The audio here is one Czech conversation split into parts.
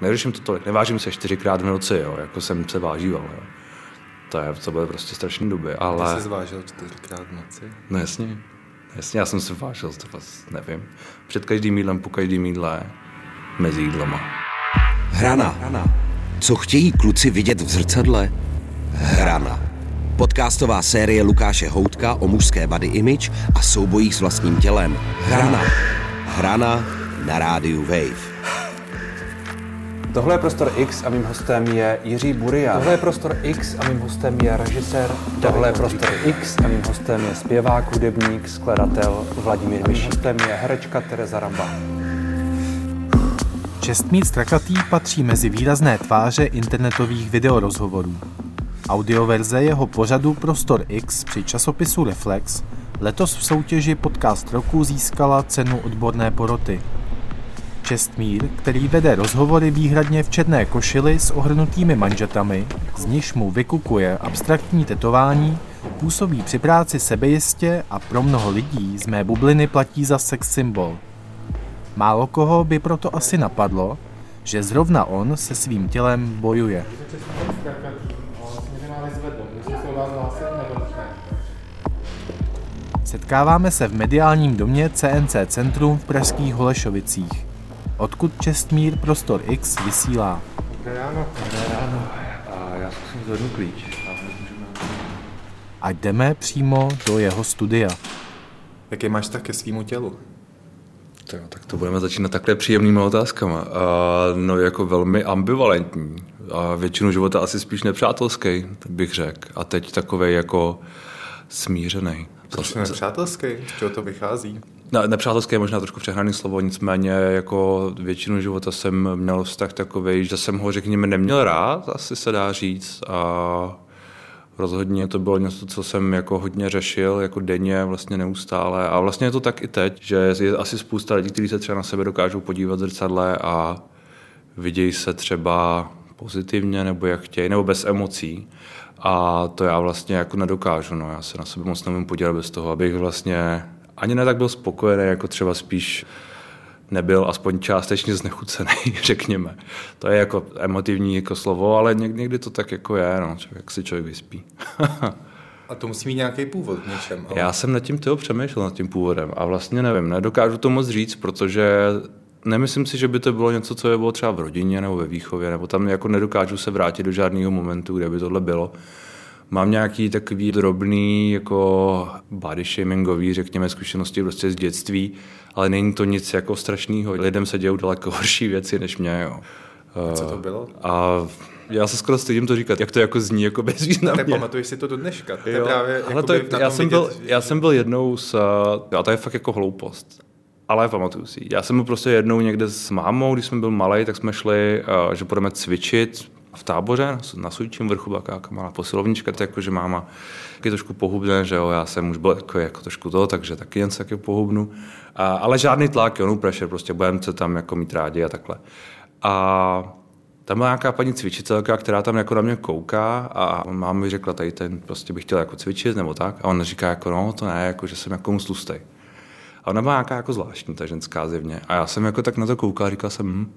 Neřeším to tolik, nevážím se čtyřikrát v noci, jo, jako jsem se vážíval. Jo. To, je, to byly prostě strašné doby, ale... Ty jsi zvážil čtyřikrát v noci? No jasně, jasně, já jsem se vážil, to vás nevím. Před každým jídlem, po každým jídle, mezi jídlama. Hrana. Co chtějí kluci vidět v zrcadle? Hrana. Podcastová série Lukáše Houtka o mužské body image a soubojích s vlastním tělem. Hrana. Hrana na rádiu Wave. Tohle je Prostor X a mým hostem je Jiří Buria. Tohle je Prostor X a mým hostem je režisér. Tohle je Prostor X a mým hostem je zpěvák, hudebník, skladatel Vladimír Myší. hostem je herečka Tereza Ramba. Čestmír Strakatý patří mezi výrazné tváře internetových videorozhovorů. Audioverze jeho pořadu Prostor X při časopisu Reflex letos v soutěži Podcast roku získala cenu odborné poroty – Čestmír, který vede rozhovory výhradně v černé košili s ohrnutými manžetami, z nichž mu vykukuje abstraktní tetování, působí při práci sebejistě a pro mnoho lidí z mé bubliny platí za sex symbol. Málo koho by proto asi napadlo, že zrovna on se svým tělem bojuje. Setkáváme se v mediálním domě CNC Centrum v pražských Holešovicích odkud Čestmír Prostor X vysílá. Dobré ráno. Dobré ráno. A já zkusím zvednout klíč. A jdeme přímo do jeho studia. Jaký máš tak ke svýmu tělu? Tak, tak to budeme začínat takhle příjemnými otázkama. A, no jako velmi ambivalentní. A většinu života asi spíš nepřátelský, bych řekl. A teď takový jako smířený. Proč nepřátelský? Z čeho to vychází? Ne, nepřátelské je možná trošku přehraný slovo, nicméně jako většinu života jsem měl vztah takový, že jsem ho, řekněme, neměl rád, asi se dá říct. A rozhodně to bylo něco, co jsem jako hodně řešil, jako denně, vlastně neustále. A vlastně je to tak i teď, že je asi spousta lidí, kteří se třeba na sebe dokážou podívat v zrcadle a vidějí se třeba pozitivně, nebo jak chtějí, nebo bez emocí. A to já vlastně jako nedokážu. No. Já se na sebe moc nemůžu podívat bez toho, abych vlastně ani ne tak byl spokojený, jako třeba spíš nebyl aspoň částečně znechucený, řekněme. To je jako emotivní jako slovo, ale někdy, někdy to tak jako je, no, jak si člověk vyspí. a to musí mít nějaký původ v něčem. Ale... Já jsem nad tím toho přemýšlel, nad tím původem a vlastně nevím, nedokážu to moc říct, protože nemyslím si, že by to bylo něco, co by bylo třeba v rodině nebo ve výchově, nebo tam jako nedokážu se vrátit do žádného momentu, kde by tohle bylo. Mám nějaký takový drobný jako body shamingový, řekněme, zkušenosti prostě z dětství, ale není to nic jako strašného. Lidem se dějou daleko horší věci než mě. Jo. A co to bylo? A já se skoro stydím to říkat, jak to jako zní jako bezvýznamně. Tak pamatuješ si to do dneška. To je právě ale to je, já, jsem byl, vidět, já jsem byl jednou s, a to je fakt jako hloupost. Ale pamatuju si. Já jsem byl prostě jednou někde s mámou, když jsme byl malý, tak jsme šli, že budeme cvičit v táboře na Sujčím vrchu byla nějaká malá posilovnička, tak jako, že máma taky trošku pohubne, že jo, já jsem už byl jako, jako trošku to, takže taky jen se taky pohubnu. A, ale žádný tlak, jo, no pressure, prostě budeme se tam jako mít rádi a takhle. A tam byla nějaká paní cvičitelka, která tam jako na mě kouká a máma mi řekla, tady ten prostě bych chtěl jako cvičit nebo tak. A on říká jako, no to ne, jako, že jsem jako tlustej. A ona byla nějaká jako zvláštní, ta ženská zjevně. A já jsem jako tak na to koukal říkal jsem, hm,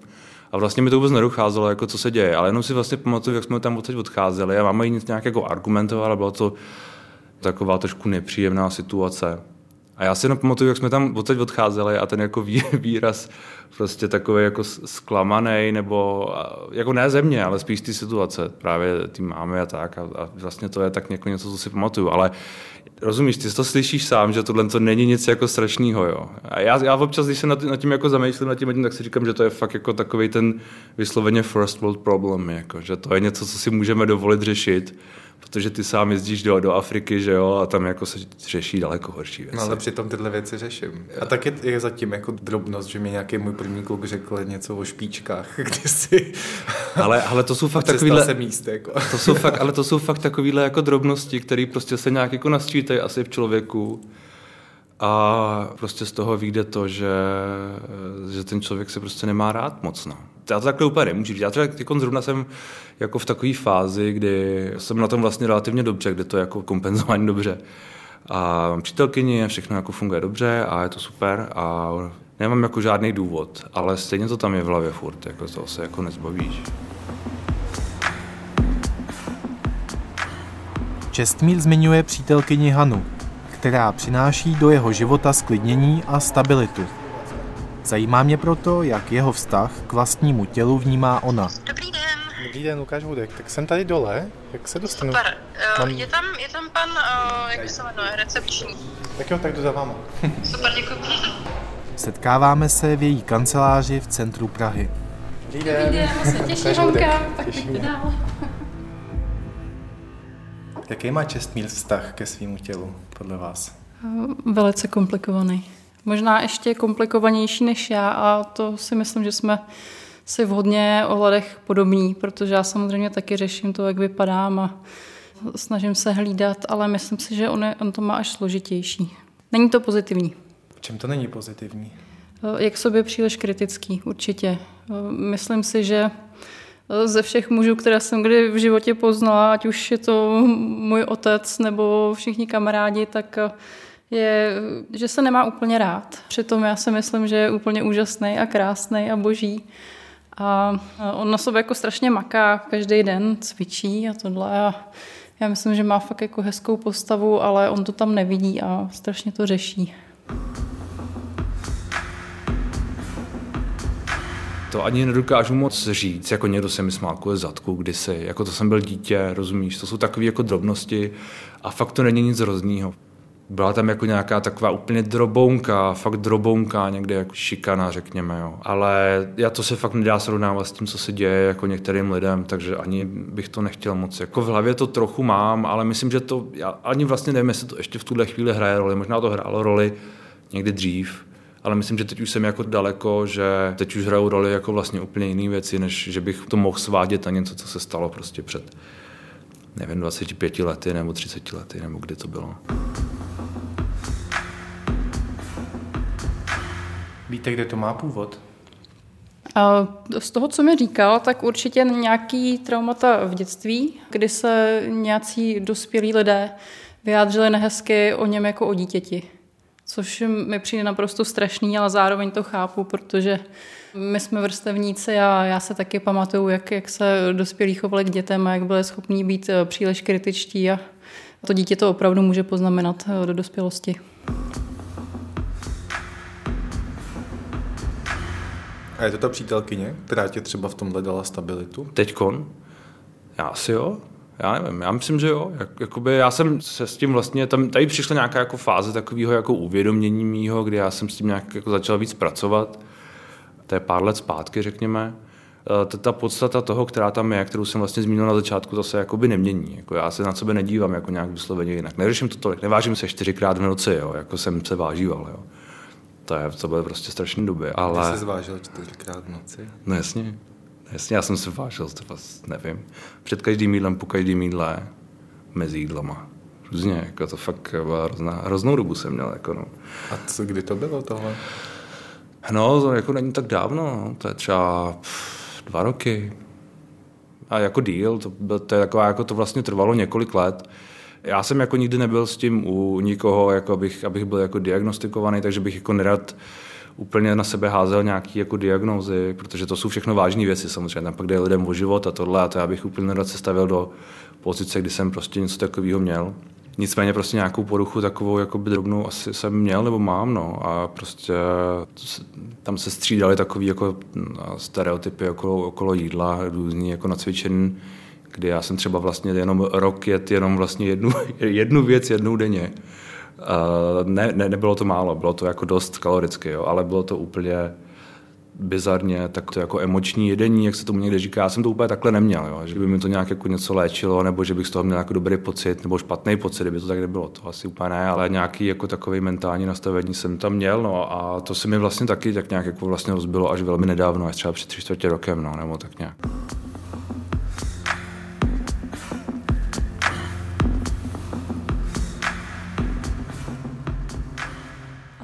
a vlastně mi to vůbec nedocházelo, jako co se děje. Ale jenom si vlastně pamatuju, jak jsme tam odsaď odcházeli a máma jí nějak jako argumentovala, bylo to taková trošku nepříjemná situace. A já si jenom pamatuju, jak jsme tam odsaď odcházeli a ten jako výraz prostě takový jako zklamaný, nebo jako ne země, ale spíš ty situace, právě ty máme a tak. A, a vlastně to je tak jako něco, co si pamatuju, ale rozumíš, ty to slyšíš sám, že tohle to není nic jako strašného, jo. A já, já občas, když se nad, nad tím jako zamýšlím, nad tím, tak si říkám, že to je fakt jako takový ten vysloveně first world problem, jako, že to je něco, co si můžeme dovolit řešit protože ty sám jezdíš do, do Afriky, že jo, a tam jako se řeší daleko horší věci. No ale přitom tyhle věci řeším. A tak je, je zatím jako drobnost, že mi nějaký můj první kluk řekl něco o špičkách kdysi. Ale, ale to jsou fakt takovýhle... se míst, jako. to jsou fakt, ale to jsou fakt takovýhle jako drobnosti, které prostě se nějak jako nasčítají asi v člověku a prostě z toho vyjde to, že, že ten člověk se prostě nemá rád moc. No. Já to takhle úplně nemůžu říct. Já třeba jako zrovna jsem jako v takové fázi, kdy jsem na tom vlastně relativně dobře, kde to je jako kompenzování dobře. A přítelkyni, všechno jako funguje dobře a je to super. A Nemám jako žádný důvod, ale stejně to tam je v hlavě furt, jako to se jako nezbavíš. Čestmír zmiňuje přítelkyni Hanu, která přináší do jeho života sklidnění a stabilitu. Zajímá mě proto, jak jeho vztah k vlastnímu tělu vnímá ona. Dobrý den. Dobrý den, Lukáš Hudek. Tak jsem tady dole. Jak se dostanu? Super. Uh, Mám- je, tam, je tam pan, uh, jak se jmenuje, recepční. Tak jo, tak jdu za váma. Super, děkuji. Setkáváme se v její kanceláři v centru Prahy. Dobrý den. se těší Honka, tak pojďte dál. Jaký má Čestmír vztah ke svýmu tělu, podle vás? Velice komplikovaný. Možná ještě komplikovanější než já a to si myslím, že jsme si v hodně ohledech podobní, protože já samozřejmě taky řeším to, jak vypadám a snažím se hlídat, ale myslím si, že on, je, on to má až složitější. Není to pozitivní. V čem to není pozitivní? Je k sobě příliš kritický, určitě. Myslím si, že ze všech mužů, které jsem kdy v životě poznala, ať už je to můj otec nebo všichni kamarádi, tak je, že se nemá úplně rád. Přitom já si myslím, že je úplně úžasný a krásný a boží. A on na sobě jako strašně maká, každý den cvičí a tohle. A já myslím, že má fakt jako hezkou postavu, ale on to tam nevidí a strašně to řeší. To ani nedokážu moc říct, jako někdo se mi smákuje zadku kdysi, jako to jsem byl dítě, rozumíš, to jsou takové jako drobnosti a fakt to není nic hroznýho. Byla tam jako nějaká taková úplně drobounka, fakt drobounka, někde jako šikana, řekněme, jo. Ale já to se fakt nedá srovnávat s tím, co se děje jako některým lidem, takže ani bych to nechtěl moc. Jako v hlavě to trochu mám, ale myslím, že to, já ani vlastně nevím, jestli to ještě v tuhle chvíli hraje roli, možná to hrálo roli někdy dřív, ale myslím, že teď už jsem jako daleko, že teď už hrajou roli jako vlastně úplně jiné věci, než že bych to mohl svádět na něco, co se stalo prostě před, nevím, 25 lety nebo 30 lety, nebo kdy to bylo. Víte, kde to má původ? A z toho, co mi říkal, tak určitě nějaký traumata v dětství, kdy se nějací dospělí lidé vyjádřili nehezky o něm jako o dítěti. Což mi přijde naprosto strašný, ale zároveň to chápu, protože my jsme vrstevníci a já se taky pamatuju, jak, jak se dospělí chovali k dětem a jak byli schopní být příliš kritičtí a to dítě to opravdu může poznamenat do dospělosti. A je to ta přítelkyně, která tě třeba v tomhle dala stabilitu? Teďkon? Já asi jo. Já nevím, já myslím, že jo. Jak, jakoby já jsem se s tím vlastně, tam, tady přišla nějaká jako fáze takového jako uvědomění mýho, kdy já jsem s tím nějak jako začal víc pracovat. To je pár let zpátky, řekněme. Ta, ta podstata toho, která tam je, kterou jsem vlastně zmínil na začátku, to se jakoby nemění. Jako já se na sebe nedívám jako nějak vysloveně jinak. Neřeším to tolik, nevážím se čtyřikrát v noci, jo, jako jsem se vážíval. Jo. To, je, to byly prostě strašné doby. Ale... Ty jsi zvážil čtyřikrát v noci? No jasně. Jasně, já jsem se vážil, to vlastně nevím. Před každým jídlem, po každým jídle, mezi jídlama. Různě, jako to fakt byla hrozná, hroznou dobu jsem měl. Jako no. A co, kdy to bylo tohle? No, to jako není tak dávno, no. to je třeba pff, dva roky. A jako díl, to, to, je taková, jako to vlastně trvalo několik let. Já jsem jako nikdy nebyl s tím u nikoho, jako abych, abych byl jako diagnostikovaný, takže bych jako nerad úplně na sebe házel nějaký jako diagnózy, protože to jsou všechno vážné věci samozřejmě. Tam pak jde lidem o život a tohle a to já bych úplně nerad se stavil do pozice, kdy jsem prostě něco takového měl. Nicméně prostě nějakou poruchu takovou jako by drobnou asi jsem měl nebo mám, no. A prostě tam se střídaly takový jako stereotypy okolo, okolo jídla, různý jako nacvičený, kdy já jsem třeba vlastně jenom rok jet jenom vlastně jednu, jednu věc jednou denně. Ne, ne, nebylo to málo, bylo to jako dost kaloricky, jo, ale bylo to úplně bizarně, tak to jako emoční jedení, jak se tomu někde říká, já jsem to úplně takhle neměl, jo, že by mi to nějak jako něco léčilo, nebo že bych z toho měl jako dobrý pocit, nebo špatný pocit, kdyby to tak nebylo, to asi úplně ne, ale nějaký jako takový mentální nastavení jsem tam měl, no a to se mi vlastně taky tak nějak jako vlastně rozbilo až velmi nedávno, až třeba před tři čtvrtě rokem, no, nebo tak nějak.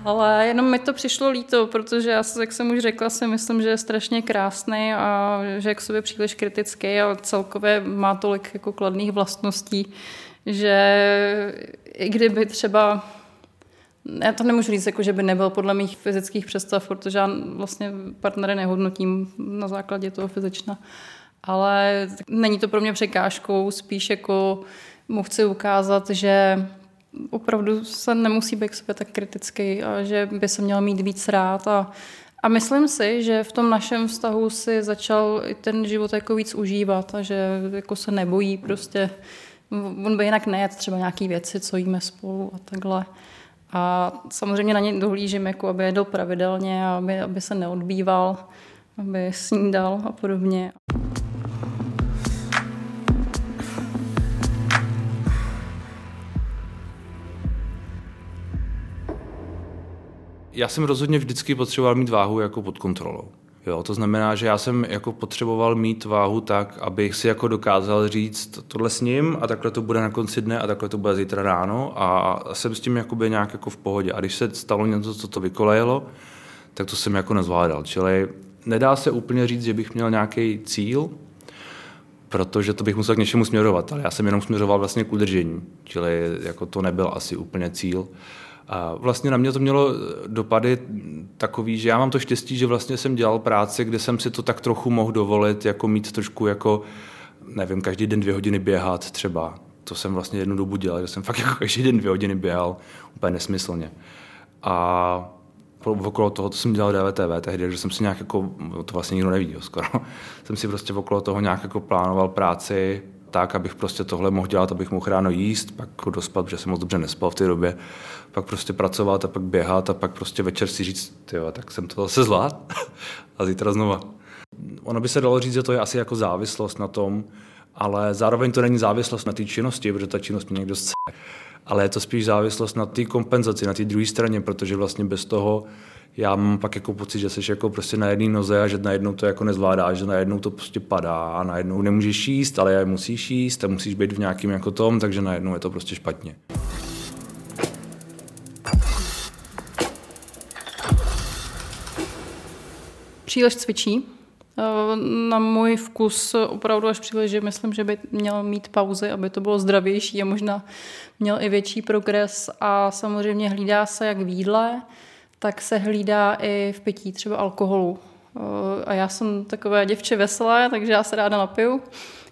Ale jenom mi to přišlo líto, protože já, jak jsem už řekla, si myslím, že je strašně krásný a že je k sobě příliš kritický a celkově má tolik jako kladných vlastností, že i kdyby třeba Já to nemůžu říct, jako, že by nebyl podle mých fyzických představ, protože já vlastně partnery nehodnotím na základě toho fyzična. Ale není to pro mě překážkou, spíš jako mu chci ukázat, že opravdu se nemusí být k sobě tak kritický a že by se měl mít víc rád a a myslím si, že v tom našem vztahu si začal i ten život jako víc užívat a že jako se nebojí prostě. On by jinak nejet třeba nějaké věci, co jíme spolu a takhle. A samozřejmě na něj dohlížím, jako aby jedl pravidelně, aby, aby se neodbýval, aby snídal a podobně. Já jsem rozhodně vždycky potřeboval mít váhu jako pod kontrolou. Jo, to znamená, že já jsem jako potřeboval mít váhu tak, abych si jako dokázal říct tohle s ním a takhle to bude na konci dne a takhle to bude zítra ráno a jsem s tím jakoby nějak jako v pohodě. A když se stalo něco, co to vykolejilo, tak to jsem jako nezvládal. Čili nedá se úplně říct, že bych měl nějaký cíl, protože to bych musel k něčemu směrovat, ale já jsem jenom směřoval vlastně k udržení, čili jako to nebyl asi úplně cíl. A vlastně na mě to mělo dopady takový, že já mám to štěstí, že vlastně jsem dělal práci, kde jsem si to tak trochu mohl dovolit, jako mít trošku jako, nevím, každý den dvě hodiny běhat třeba. To jsem vlastně jednu dobu dělal, že jsem fakt jako každý den dvě hodiny běhal, úplně nesmyslně. A okolo toho, to jsem dělal DVTV tehdy, že jsem si nějak jako, to vlastně nikdo neví, skoro, jsem si prostě okolo toho nějak jako plánoval práci, tak, abych prostě tohle mohl dělat, abych mohl ráno jíst, pak dospat, protože jsem moc dobře nespal v té době, pak prostě pracovat a pak běhat a pak prostě večer si říct, tyjo, tak jsem to zase zvlád a zítra znova. Ono by se dalo říct, že to je asi jako závislost na tom, ale zároveň to není závislost na té činnosti, protože ta činnost mě někdo chce. Ale je to spíš závislost na té kompenzaci, na té druhé straně, protože vlastně bez toho já mám pak jako pocit, že jsi jako prostě na jedné noze a že najednou to jako nezvládáš, že najednou to prostě padá a najednou nemůžeš jíst, ale musíš jíst a musíš být v nějakým jako tom, takže najednou je to prostě špatně. Příliš cvičí. Na můj vkus opravdu až příliš, že myslím, že by měl mít pauzy, aby to bylo zdravější a možná měl i větší progres a samozřejmě hlídá se jak v jídle, tak se hlídá i v pití třeba alkoholu. A já jsem takové děvče veselé, takže já se ráda napiju.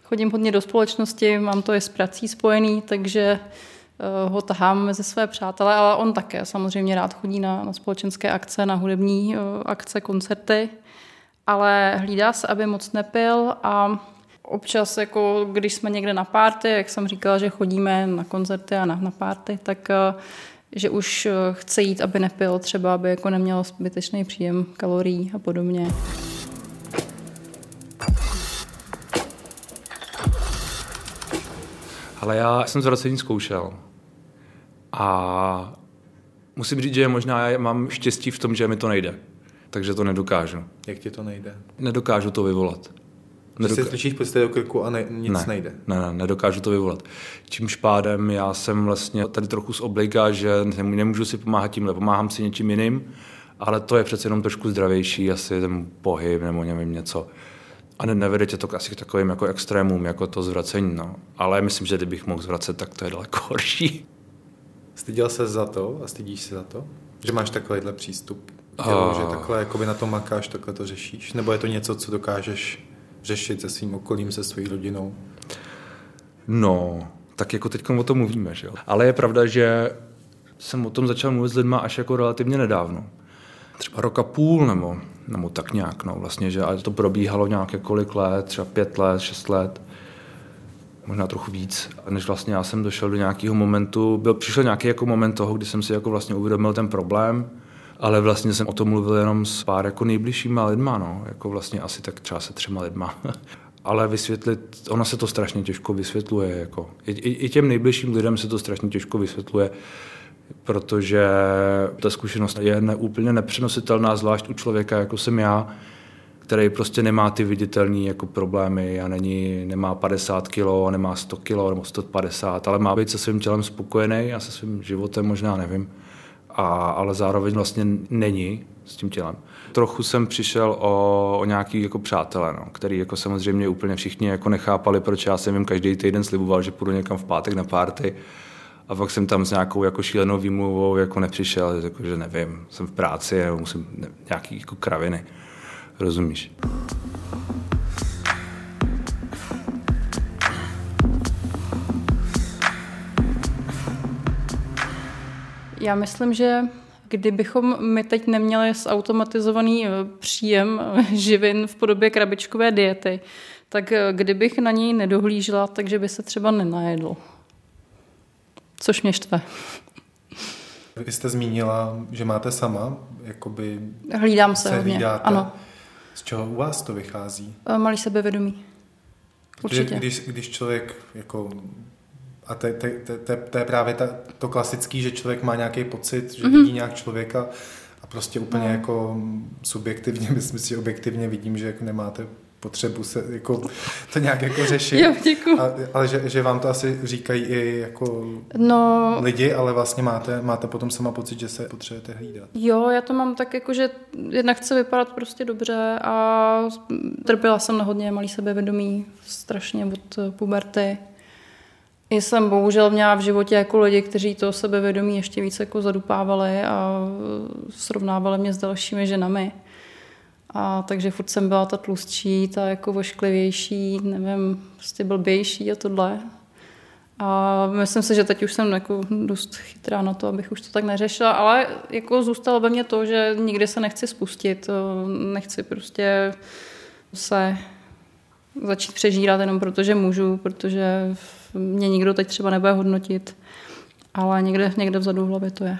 Chodím hodně do společnosti, mám to i s prací spojený, takže eh, ho tahám mezi své přátelé, ale on také samozřejmě rád chodí na, na společenské akce, na hudební eh, akce, koncerty, ale hlídá se, aby moc nepil a občas, jako když jsme někde na párty, jak jsem říkala, že chodíme na koncerty a na, na párty, tak eh, že už eh, chce jít, aby nepil, třeba aby jako neměl zbytečný příjem kalorií a podobně. Ale já jsem zvracení zkoušel. A musím říct, že možná já mám štěstí v tom, že mi to nejde. Takže to nedokážu. Jak ti to nejde? Nedokážu to vyvolat. Nedoká... Že se tlačíš prostě do krku a ne, nic ne, nejde. Ne, ne, nedokážu to vyvolat. Čímž pádem já jsem vlastně tady trochu z obliga, že nemůžu si pomáhat tímhle, pomáhám si něčím jiným, ale to je přece jenom trošku zdravější, asi ten pohyb nebo nevím něco. A ne, nevede tě to asi k takovým jako extrémům, jako to zvracení. No. Ale myslím, že kdybych mohl zvracet, tak to je daleko horší. Styděl se za to a stydíš se za to? Že máš takovýhle přístup? Tělo, uh... že takhle jakoby na to makáš, takhle to řešíš? Nebo je to něco, co dokážeš řešit se svým okolím, se svojí rodinou? No, tak jako teď o tom mluvíme, že jo. Ale je pravda, že jsem o tom začal mluvit s lidmi až jako relativně nedávno. Třeba roka půl nebo, nebo tak nějak, no vlastně, že to probíhalo nějaké kolik let, třeba pět let, šest let, možná trochu víc, než vlastně já jsem došel do nějakého momentu, byl, přišel nějaký jako moment toho, kdy jsem si jako vlastně uvědomil ten problém, ale vlastně jsem o tom mluvil jenom s pár jako nejbližšíma lidma, no, jako vlastně asi tak třeba se třema lidma. ale vysvětlit, ono se to strašně těžko vysvětluje, jako. I, i, i těm nejbližším lidem se to strašně těžko vysvětluje, protože ta zkušenost je ne, úplně nepřenositelná, zvlášť u člověka, jako jsem já, který prostě nemá ty viditelné jako problémy a není, nemá 50 kg, nemá 100 kg nebo 150, ale má být se svým tělem spokojený a se svým životem možná nevím a, ale zároveň vlastně není s tím tělem. Trochu jsem přišel o, o nějaký jako přátelé, no, který jako samozřejmě úplně všichni jako nechápali, proč já jsem jim každý týden sliboval, že půjdu někam v pátek na párty A pak jsem tam s nějakou jako šílenou výmluvou jako nepřišel, jako, že nevím, jsem v práci nebo musím ne, nějaký jako kraviny. Rozumíš? Já myslím, že kdybychom my teď neměli zautomatizovaný eh, příjem eh, živin v podobě krabičkové diety, tak eh, kdybych na něj nedohlížela, takže by se třeba nenajedl. Což mě štve. Vy jste zmínila, že máte sama, jakoby... Hlídám se, se hlídáte. ano. Z čeho u vás to vychází? Malý sebevědomí. Určitě. Když, když člověk jako a to, to, to, to je právě ta, to klasický, že člověk má nějaký pocit, že mm-hmm. vidí nějak člověka a prostě úplně no. jako subjektivně, myslím si, objektivně vidím, že jako nemáte potřebu se jako to nějak jako řešit. Jo, děkuji. A, ale že, že vám to asi říkají i jako no, lidi, ale vlastně máte, máte potom sama pocit, že se potřebujete hlídat. Jo, já to mám tak jako, že jednak chci vypadat prostě dobře a trpěla jsem na hodně malý sebevědomí, strašně od puberty. Jsem bohužel měla v životě jako lidi, kteří to sebevědomí ještě více jako zadupávali a srovnávali mě s dalšími ženami. A takže furt jsem byla ta tlustší, ta jako vošklivější, nevím, prostě blbější a tohle. A myslím si, že teď už jsem jako dost chytrá na to, abych už to tak neřešila, ale jako zůstalo ve mně to, že nikdy se nechci spustit, nechci prostě se začít přežírat jenom proto, že můžu, protože mě nikdo teď třeba nebude hodnotit, ale někde, někde vzadu v hlavě to je.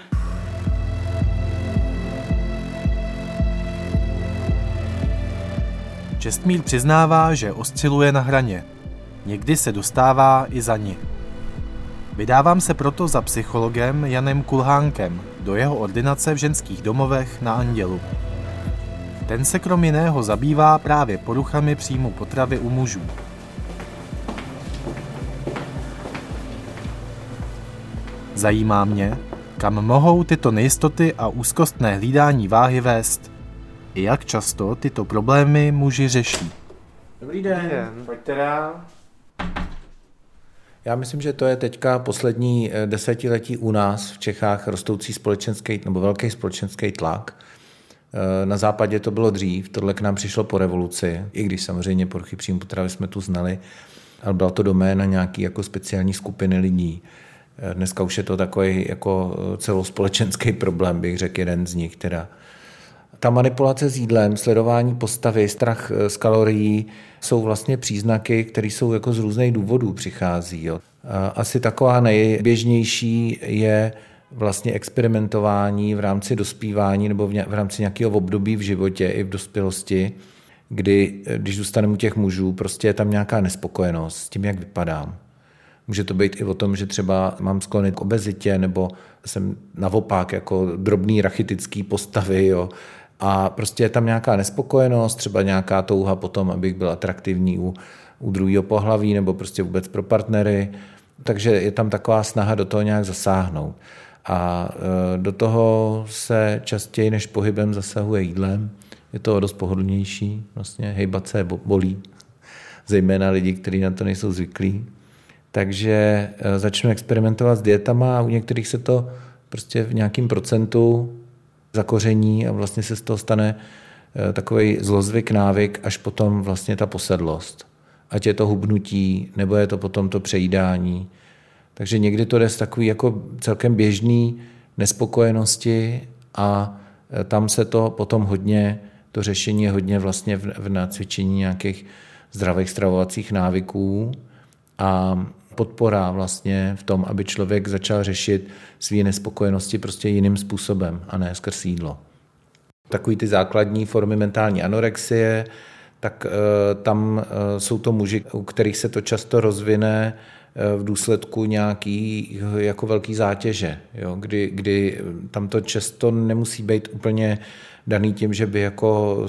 Čestmír přiznává, že osciluje na hraně. Někdy se dostává i za ní. Vydávám se proto za psychologem Janem Kulhánkem do jeho ordinace v ženských domovech na Andělu. Ten se krom jiného zabývá právě poruchami příjmu potravy u mužů. Zajímá mě, kam mohou tyto nejistoty a úzkostné hlídání váhy vést. I jak často tyto problémy muži řeší. Dobrý den, pojďte dál. Já myslím, že to je teďka poslední eh, desetiletí u nás v Čechách rostoucí společenský nebo velký společenský tlak. Eh, na západě to bylo dřív, tohle k nám přišlo po revoluci, i když samozřejmě poruchy příjmu potravy jsme tu znali, ale byla to doména nějaký jako speciální skupiny lidí. Eh, dneska už je to takový jako celospolečenský problém, bych řekl jeden z nich. Teda. Ta manipulace s jídlem, sledování postavy, strach eh, z kalorií jsou vlastně příznaky, které jsou jako z různých důvodů přichází. Jo. Asi taková nejběžnější je vlastně experimentování v rámci dospívání nebo v rámci nějakého období v životě i v dospělosti, kdy, eh, když zůstaneme u těch mužů, prostě je tam nějaká nespokojenost s tím, jak vypadám. Může to být i o tom, že třeba mám sklony k obezitě, nebo jsem naopak jako drobný rachitický postavy, jo. A prostě je tam nějaká nespokojenost, třeba nějaká touha potom, abych byl atraktivní u, u druhého pohlaví, nebo prostě vůbec pro partnery. Takže je tam taková snaha do toho nějak zasáhnout. A e, do toho se častěji než pohybem zasahuje jídlem. Je to dost pohodlnější, vlastně hejbat se bolí, zejména lidi, kteří na to nejsou zvyklí. Takže e, začnu experimentovat s dietama a u některých se to prostě v nějakém procentu zakoření a vlastně se z toho stane e, takový zlozvyk, návyk, až potom vlastně ta posedlost. Ať je to hubnutí, nebo je to potom to přejídání. Takže někdy to jde z takový jako celkem běžný nespokojenosti a e, tam se to potom hodně, to řešení je hodně vlastně v, v nacvičení nějakých zdravých stravovacích návyků a podpora vlastně v tom, aby člověk začal řešit své nespokojenosti prostě jiným způsobem a ne skrz jídlo. Takový ty základní formy mentální anorexie, tak e, tam e, jsou to muži, u kterých se to často rozvine e, v důsledku nějaký jako velký zátěže, jo? Kdy, kdy tam to často nemusí být úplně daný tím, že by jako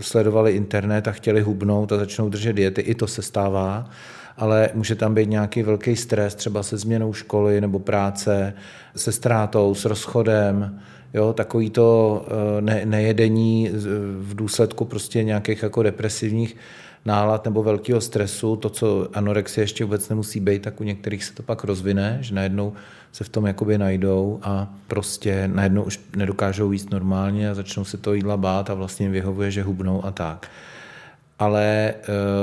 sledovali internet a chtěli hubnout a začnou držet diety, i to se stává, ale může tam být nějaký velký stres, třeba se změnou školy nebo práce, se ztrátou, s rozchodem, jo, takový to eh, ne, nejedení v důsledku prostě nějakých jako depresivních nálad nebo velkého stresu, to, co anorexie ještě vůbec nemusí být, tak u některých se to pak rozvine, že najednou se v tom jakoby najdou a prostě najednou už nedokážou jíst normálně a začnou se to jídla bát a vlastně vyhovuje, že hubnou a tak. Ale e,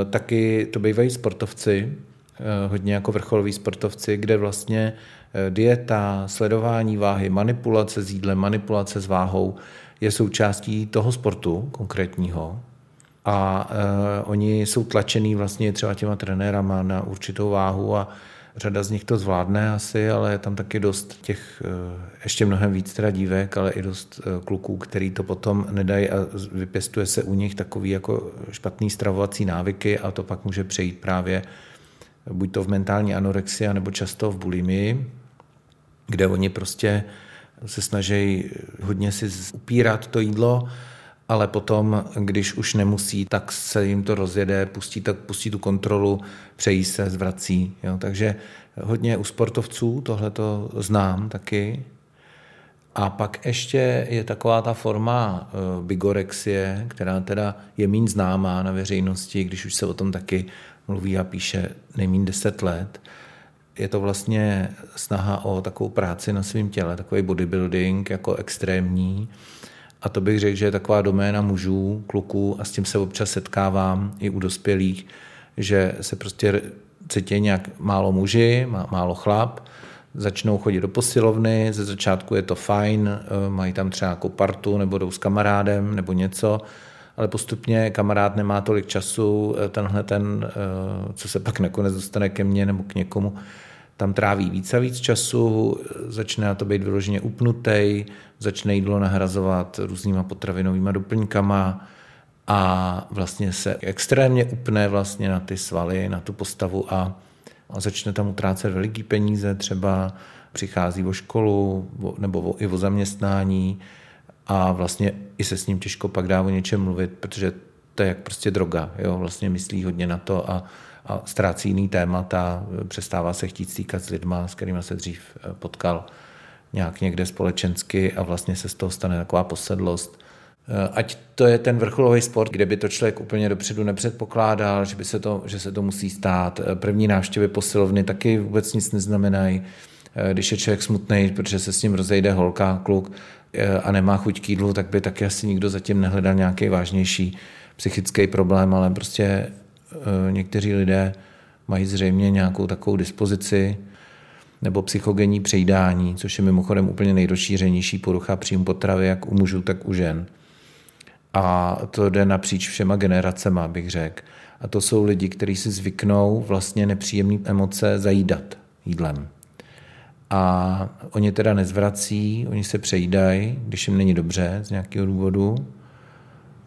taky to bývají sportovci, e, hodně jako vrcholoví sportovci, kde vlastně e, dieta, sledování váhy, manipulace s jídlem, manipulace s váhou je součástí toho sportu konkrétního. A e, oni jsou tlačený vlastně třeba těma trenérama na určitou váhu a řada z nich to zvládne asi, ale je tam taky dost těch, e, ještě mnohem víc teda dívek, ale i dost e, kluků, který to potom nedají a vypěstuje se u nich takový jako špatný stravovací návyky a to pak může přejít právě buď to v mentální anorexii, nebo často v bulimii, kde oni prostě se snaží hodně si upírat to jídlo, ale potom, když už nemusí, tak se jim to rozjede, pustí, tak pustí tu kontrolu, přejí se, zvrací. Jo. Takže hodně u sportovců tohle to znám taky. A pak ještě je taková ta forma eh, bigorexie, která teda je méně známá na veřejnosti, když už se o tom taky mluví a píše nejméně 10 let. Je to vlastně snaha o takovou práci na svém těle, takový bodybuilding jako extrémní, a to bych řekl, že je taková doména mužů, kluků a s tím se občas setkávám i u dospělých, že se prostě cítí nějak málo muži, málo chlap, začnou chodit do posilovny, ze začátku je to fajn, eh, mají tam třeba jako partu nebo jdou s kamarádem nebo něco, ale postupně kamarád nemá tolik času, eh, tenhle ten, eh, co se pak nakonec dostane ke mně nebo k někomu, tam tráví víc a víc času, začne na to být vyloženě upnutý, začne jídlo nahrazovat různýma potravinovými doplňkama a vlastně se extrémně upne vlastně na ty svaly, na tu postavu a, a začne tam utrácet veliký peníze, třeba přichází o školu nebo o, i o zaměstnání a vlastně i se s ním těžko pak dá o něčem mluvit, protože to je jak prostě droga, jo? vlastně myslí hodně na to a a ztrácí jiný témata, přestává se chtít stýkat s lidma, s kterými se dřív eh, potkal nějak někde společensky a vlastně se z toho stane taková posedlost. Eh, ať to je ten vrcholový sport, kde by to člověk úplně dopředu nepředpokládal, že, by se to, že se to musí stát. Eh, první návštěvy posilovny taky vůbec nic neznamenají. Když je člověk smutný, protože se s ním rozejde holka, kluk a nemá chuť k jídlu, tak by taky asi nikdo zatím nehledal nějaký vážnější psychický problém, ale prostě někteří lidé mají zřejmě nějakou takovou dispozici nebo psychogenní přejídání, což je mimochodem úplně nejrozšířenější porucha příjmu potravy jak u mužů, tak u žen. A to jde napříč všema generacema, bych řekl. A to jsou lidi, kteří si zvyknou vlastně nepříjemné emoce zajídat jídlem. A oni teda nezvrací, oni se přejídají, když jim není dobře z nějakého důvodu,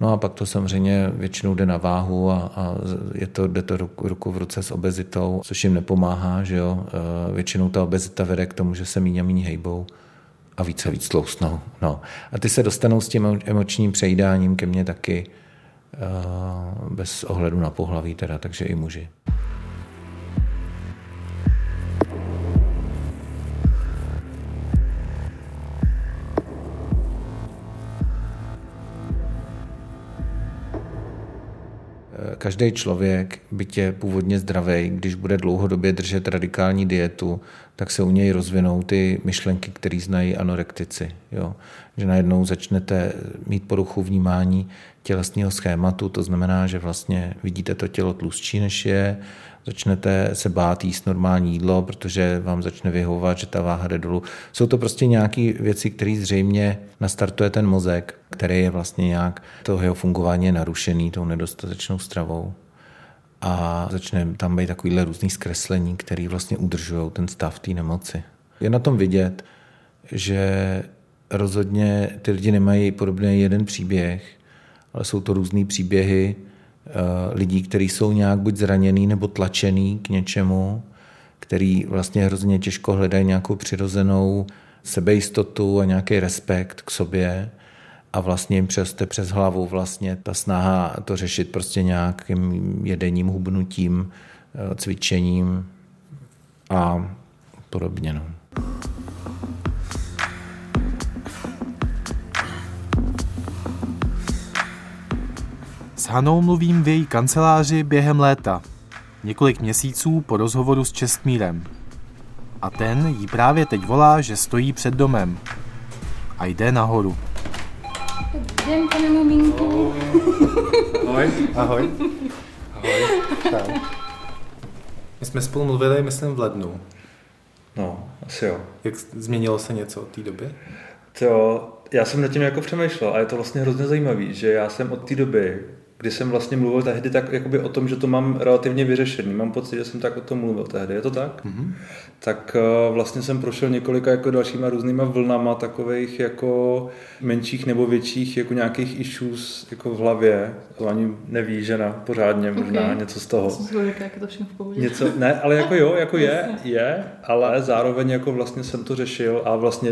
No a pak to samozřejmě většinou jde na váhu a, a je to, jde to ruku, ruku v ruce s obezitou, což jim nepomáhá, že jo. E, většinou ta obezita vede k tomu, že se míň a míň hejbou a víc a víc tloustnou. No. A ty se dostanou s tím emočním přejídáním ke mně taky e, bez ohledu na pohlaví teda, takže i muži. Každý člověk, byť je původně zdravý, když bude dlouhodobě držet radikální dietu, tak se u něj rozvinou ty myšlenky, které znají anorektici. Jo? Že najednou začnete mít poruchu vnímání tělesného schématu, to znamená, že vlastně vidíte to tělo tlustší než je, začnete se bát jíst normální jídlo, protože vám začne vyhovovat, že ta váha jde dolů. Jsou to prostě nějaké věci, které zřejmě nastartuje ten mozek, který je vlastně nějak, to jeho fungování je narušený tou nedostatečnou stravou. A začne tam být takovýhle různý zkreslení, které vlastně udržují ten stav té nemoci. Je na tom vidět, že rozhodně ty lidi nemají podobný jeden příběh, ale jsou to různé příběhy, lidí, kteří jsou nějak buď zraněný nebo tlačený k něčemu, který vlastně hrozně těžko hledají nějakou přirozenou sebejistotu a nějaký respekt k sobě a vlastně jim přeste přes hlavu vlastně ta snaha to řešit prostě nějakým jedením, hubnutím, eh, cvičením a podobně. No. Hanou mluvím v její kanceláři během léta, několik měsíců po rozhovoru s Čestmírem. A ten jí právě teď volá, že stojí před domem a jde nahoru. Den, pane mumínku. Ahoj. Ahoj. Ahoj. Čau. My jsme spolu mluvili, myslím, v lednu. No, asi jo. Jak změnilo se něco od té doby? To, já jsem nad tím jako přemýšlel a je to vlastně hrozně zajímavý, že já jsem od té doby kdy jsem vlastně mluvil tehdy tak jakoby o tom, že to mám relativně vyřešený. Mám pocit, že jsem tak o tom mluvil tehdy. Je to tak? Mm-hmm. Tak uh, vlastně jsem prošel několika jako dalšíma různýma vlnama takových jako menších nebo větších jako nějakých issues jako v hlavě. To ani neví žena pořádně možná okay. něco z toho. Co jak to všechno v pohodě. Něco, ne, ale jako jo, jako je, je, ale zároveň jako vlastně jsem to řešil a vlastně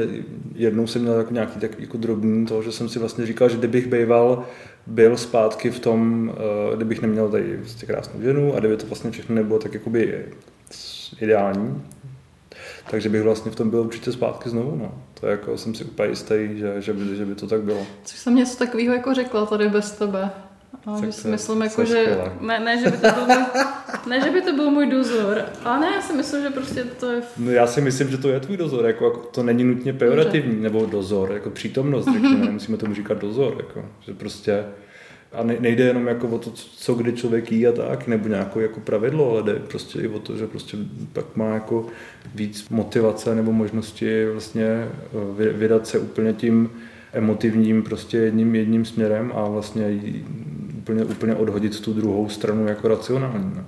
jednou jsem měl jako nějaký tak jako drobný to, že jsem si vlastně říkal, že kdybych býval byl zpátky v tom, eh, kdybych neměl tady vlastně krásnou ženu a kdyby to vlastně všechno nebylo tak jakoby ideální, takže bych vlastně v tom byl určitě zpátky znovu. No. To jako jsem si úplně jistý, že, že, by, že by to tak bylo. Což jsem něco takového jako řekla tady bez tebe. A že si myslím, jako, že, ne, ne, že by to byl můj, ne, že by to byl můj dozor, ale ne, já si myslím, že prostě to je... No já si myslím, že to je tvůj dozor, jako, jako to není nutně pejorativní, Dobře. nebo dozor, jako přítomnost, řekněme, nemusíme tomu říkat dozor, jako, že prostě a nejde jenom jako o to, co kdy člověk jí a tak, nebo nějaké jako pravidlo, ale jde prostě i o to, že prostě pak má jako víc motivace nebo možnosti vlastně eh, vydat se úplně tím emotivním prostě jedním, jedním směrem a vlastně úplně, úplně odhodit tu druhou stranu jako racionální. No.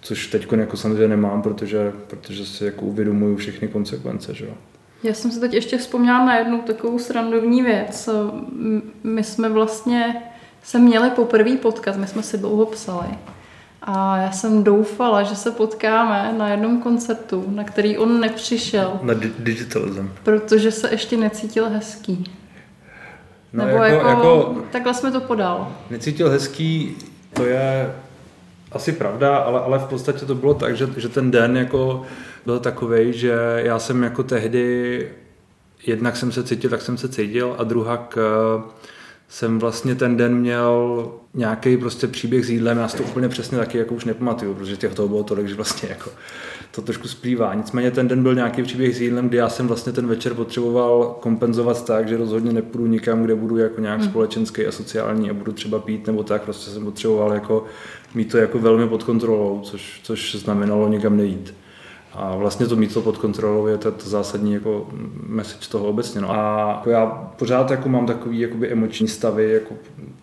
Což teď jako samozřejmě nemám, protože, protože si jako uvědomuju všechny konsekvence. Že? Já jsem se teď ještě vzpomněla na jednu takovou srandovní věc. My jsme vlastně se měli poprvý potkat, my jsme si dlouho psali. A já jsem doufala, že se potkáme na jednom koncertu, na který on nepřišel. Na di- digitalism. Protože se ještě necítil hezký. No, Nebo jako, jako, jako, takhle jsme to podal. Necítil hezký, to je asi pravda, ale, ale v podstatě to bylo tak, že, že ten den jako byl takový, že já jsem jako tehdy, jednak jsem se cítil, tak jsem se cítil a druhá k, jsem vlastně ten den měl nějaký prostě příběh s jídlem, já si to úplně přesně taky jako už nepamatuju, protože těch toho bylo tolik, že vlastně jako to trošku splývá. Nicméně ten den byl nějaký příběh s jídlem, kdy já jsem vlastně ten večer potřeboval kompenzovat tak, že rozhodně nepůjdu nikam, kde budu jako nějak hmm. společenský a sociální a budu třeba pít nebo tak, prostě jsem potřeboval jako mít to jako velmi pod kontrolou, což, což znamenalo nikam nejít. A vlastně to mít to pod kontrolou je to, zásadní jako message toho obecně. No. A jako já pořád jako mám takový jakoby emoční stavy, jako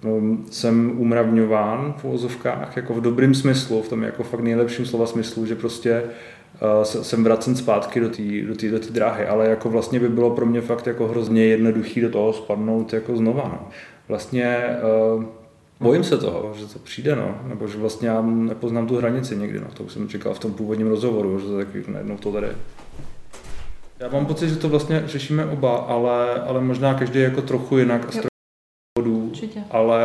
no, jsem umravňován v uvozovkách, jako v dobrém smyslu, v tom jako fakt nejlepším slova smyslu, že prostě uh, jsem vracen zpátky do té do do dráhy, ale jako vlastně by bylo pro mě fakt jako hrozně jednoduchý do toho spadnout jako znova. No. Vlastně uh, Bojím se toho, že to přijde, no. nebo že vlastně já nepoznám tu hranici někdy, no. to už jsem říkal v tom původním rozhovoru, že to taky najednou to tady Já mám pocit, že to vlastně řešíme oba, ale, ale možná každý jako trochu jinak a z bodů, ale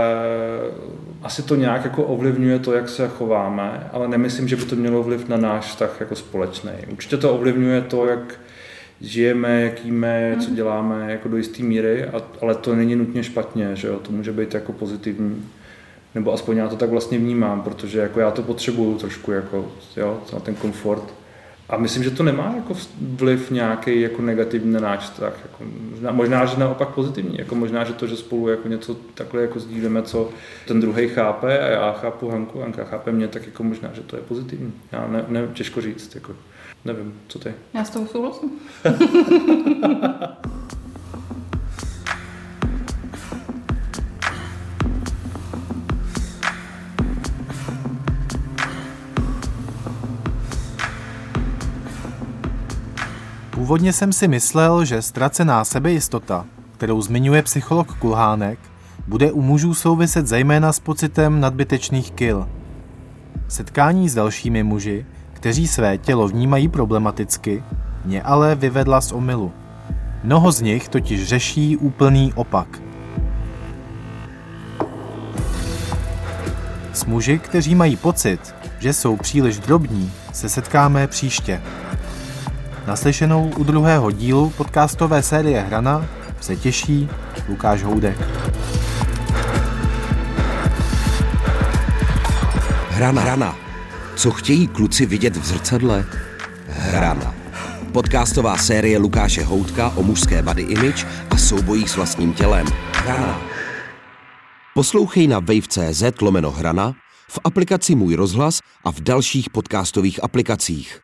asi to nějak jako ovlivňuje to, jak se chováme, ale nemyslím, že by to mělo vliv na náš vztah jako společný. Určitě to ovlivňuje to, jak žijeme, jak jíme, co mhm. děláme jako do jisté míry, a, ale to není nutně špatně, že jo? to může být jako pozitivní nebo aspoň já to tak vlastně vnímám, protože jako já to potřebuju trošku jako, jo, na ten komfort. A myslím, že to nemá jako vliv nějaký jako negativní na náš vztah. Jako možná, možná, že naopak pozitivní. Jako možná, že to, že spolu jako něco takhle jako sdílíme, co ten druhý chápe a já chápu Hanku, Hanka chápe mě, tak jako možná, že to je pozitivní. Já ne, ne těžko říct. Jako. Nevím, co ty? Já s tou souhlasím. Původně jsem si myslel, že ztracená sebejistota, kterou zmiňuje psycholog Kulhánek, bude u mužů souviset zejména s pocitem nadbytečných kil. Setkání s dalšími muži, kteří své tělo vnímají problematicky, mě ale vyvedla z omylu. Mnoho z nich totiž řeší úplný opak. S muži, kteří mají pocit, že jsou příliš drobní, se setkáme příště. Naslyšenou u druhého dílu podcastové série Hrana se těší Lukáš Houdek. Hrana. Hrana. Co chtějí kluci vidět v zrcadle? Hrana. Podcastová série Lukáše Houtka o mužské body image a soubojích s vlastním tělem. Hrana. Poslouchej na wave.cz lomeno Hrana, v aplikaci Můj rozhlas a v dalších podcastových aplikacích.